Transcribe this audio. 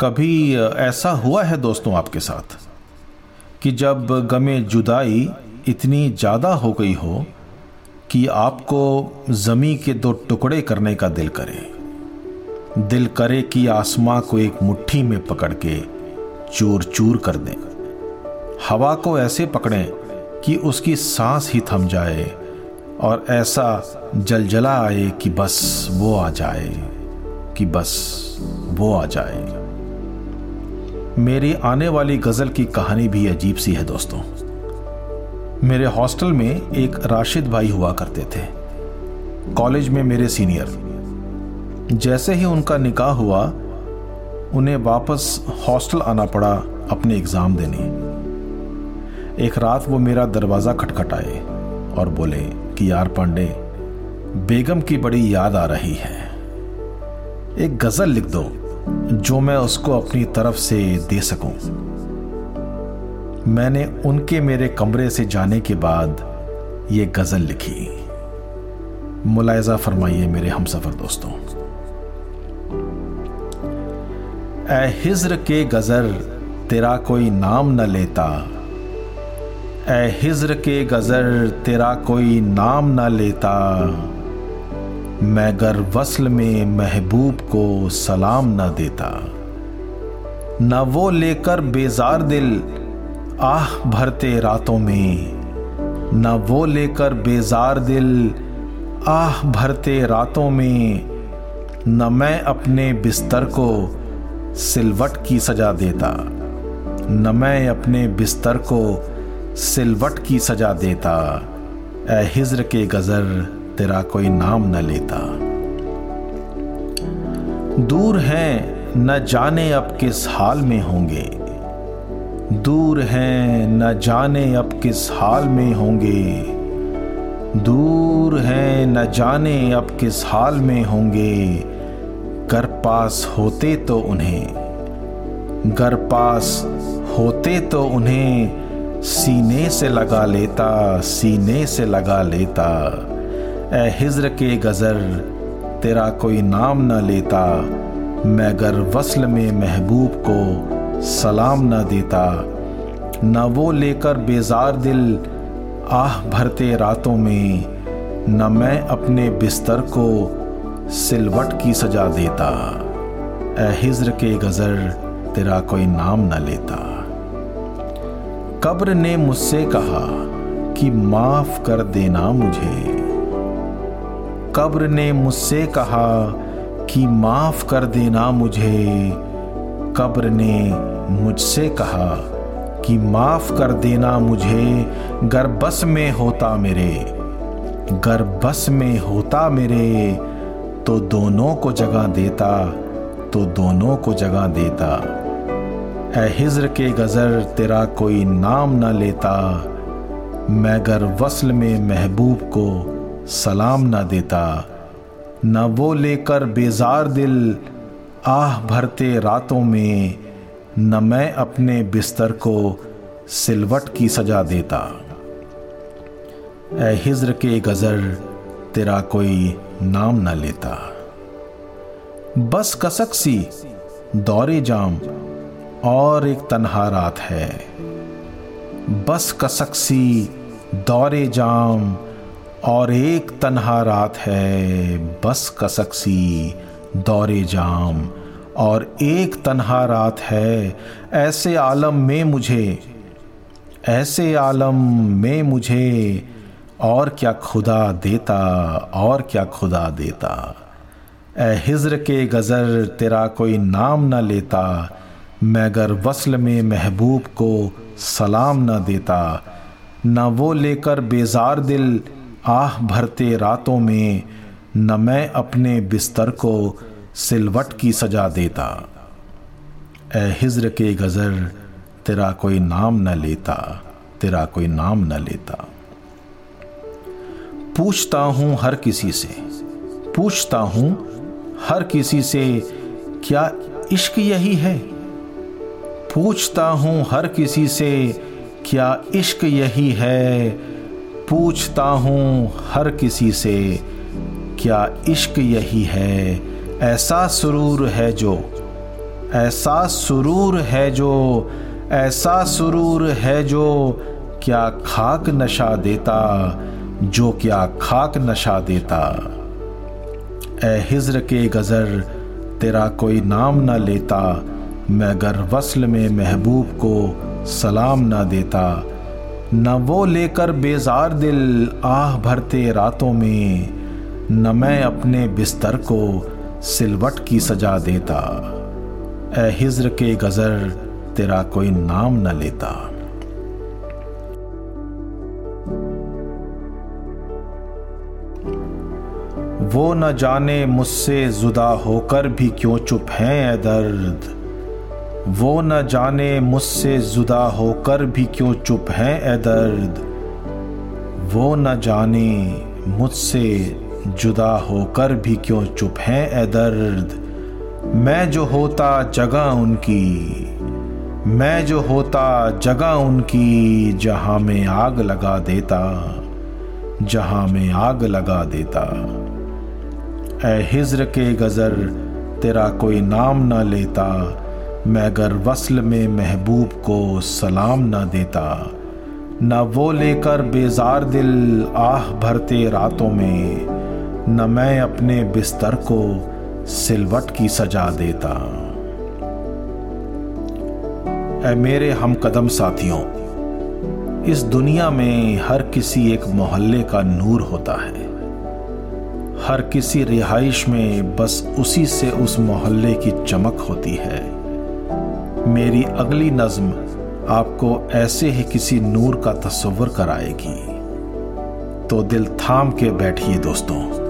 कभी ऐसा हुआ है दोस्तों आपके साथ कि जब गमे जुदाई इतनी ज़्यादा हो गई हो कि आपको ज़मी के दो टुकड़े करने का दिल करे? दिल करे कि आसमां को एक मुट्ठी में पकड़ के चूर चूर कर दें। हवा को ऐसे पकड़ें कि उसकी सांस ही थम जाए और ऐसा जलजला आए कि बस वो आ जाए, कि बस वो आ जाए। मेरी आने वाली गज़ल की कहानी भी अजीब सी है दोस्तों। मेरे हॉस्टल में एक राशिद भाई हुआ करते थे। कॉलेज में मेरे सीनियर। जैसे ही उनका निकाह हुआ, उन्हें वापस हॉस्टल आना पड़ा अपने एग्ज़ाम देने। एक रात वो मेरा दरवाज़ा खटखटाए और बोले कि, यार पांडे, बेगम की बड़ी याद आ रही है। एक गज़ल लिख दो। जो मैं उसको अपनी तरफ़ से दे सकूँ। मैंने उनके मेरे कमरे से जाने के बाद ये गज़ल लिखी। मुलायजा फरमाइए मेरे हम सफ़र दोस्तों। ए हिज्र के गजर तेरा कोई नाम न लेता। ए हिज्र के गजर तेरा कोई नाम न लेता। मैं गर वसल में महबूब को सलाम न देता, न वो लेकर बेजार दिल आह भरते रातों में, न वो लेकर बेजार दिल आह भरते रातों में, न मैं अपने बिस्तर को सिलवट की सजा देता, न मैं अपने बिस्तर को सिलवट की सजा देता। ए हिज्र के गज़र तेरा कोई नाम न लेता। दूर हैं, न जाने अब किस हाल में होंगे। दूर हैं, न जाने अब किस हाल में होंगे। दूर हैं, न जाने अब किस हाल में होंगे। घर पास होते तो उन्हें, घर पास होते तो उन्हें, सीने से लगा लेता, सीने से लगा लेता। ए हिज्र के गज़र, तेरा कोई नाम न लेता मैं गर वसल में महबूब को सलाम न देता। न वो लेकर बेजार दिल आह भरते रातों में, न मैं अपने बिस्तर को सिलवट की सजा देता। ए हिज्र के गज़र, तेरा कोई नाम न लेता। कब्र ने मुझसे कहा कि माफ़ कर देना मुझे। कब्र ने मुझसे कहा कि माफ़ कर देना मुझे। कब्र ने मुझसे कहा कि माफ़ कर देना मुझे गर बस में होता मेरे। गर बस में होता मेरे तो दोनों को जगह देता तो दोनों को जगह देता। ए हिज्र के गज़र, तेरा कोई नाम न लेता। मैं गर वसल में महबूब को सलाम ना देता, न वो लेकर बेजार दिल आह भरते रातों में, न मैं अपने बिस्तर को सिलवट की सजा देता। ए हिज्र के गज़र तेरा कोई नाम ना लेता। बस कसक सी दौरे जाम, और एक तनहा रात है। बस कसक सी दौरे जाम और एक तन्हा रात है, बस कसक सी दौरे जाम। और एक तन्हा रात है, ऐसे आलम में मुझे, ऐसे आलम में मुझे, और क्या खुदा देता, और क्या खुदा देता। ए हिज्र के गज़र तेरा कोई नाम न लेता, मैगर वसल में महबूब को सलाम न देता। न वो लेकर बेजार दिल आह भरते रातों में न मैं अपने बिस्तर को सिलवट की सजा देता। ए हिज्र के गज़र, तेरा कोई नाम न लेता, तेरा कोई नाम न लेता। पूछता हूँ हर किसी से, पूछता हूँ हर किसी से, क्या इश्क यही है? पूछता हूँ हर किसी से, क्या इश्क यही है? पूछता हूँ हर किसी से, क्या इश्क यही है? ऐसा सुरूर है जो, ऐसा सुरूर है जो, ऐसा सुरूर है जो क्या खाक नशा देता, जो क्या खाक नशा देता। ए हिज्र के गज़र, तेरा कोई नाम ना लेता, मैं गर वसल में महबूब को सलाम ना देता न वो लेकर बेजार दिल आह भरते रातों में, न मैं अपने बिस्तर को सिलवट की सजा देता। ए हिज्र के गज़र तेरा कोई नाम न लेता। वो न जाने मुझसे जुदा होकर भी क्यों चुप हैं दर्द? वो न जाने मुझसे जुदा होकर भी क्यों चुप हैं, ए दर्द। वो न जाने मुझसे जुदा होकर भी क्यों चुप हैं, ए दर्द। मैं जो होता जगह उनकी, मैं जो होता जगह उनकी, जहाँ में आग लगा देता, जहाँ में आग लगा देता। ए हिज्र के गज़र तेरा कोई नाम ना लेता मैं गर वसल में महबूब को सलाम ना देता, न वो लेकर बेजार दिल आह भरते रातों में, न मैं अपने बिस्तर को सिलवट की सजा देता। ऐ मेरे हम कदम साथियों, इस दुनिया में हर किसी एक मोहल्ले का नूर होता है। हर किसी रिहाइश में बस उसी से उस मोहल्ले की चमक होती है। मेरी अगली नज्म आपको ऐसे ही किसी नूर का तस्वर कराएगी। तो दिल थाम के बैठिए दोस्तों।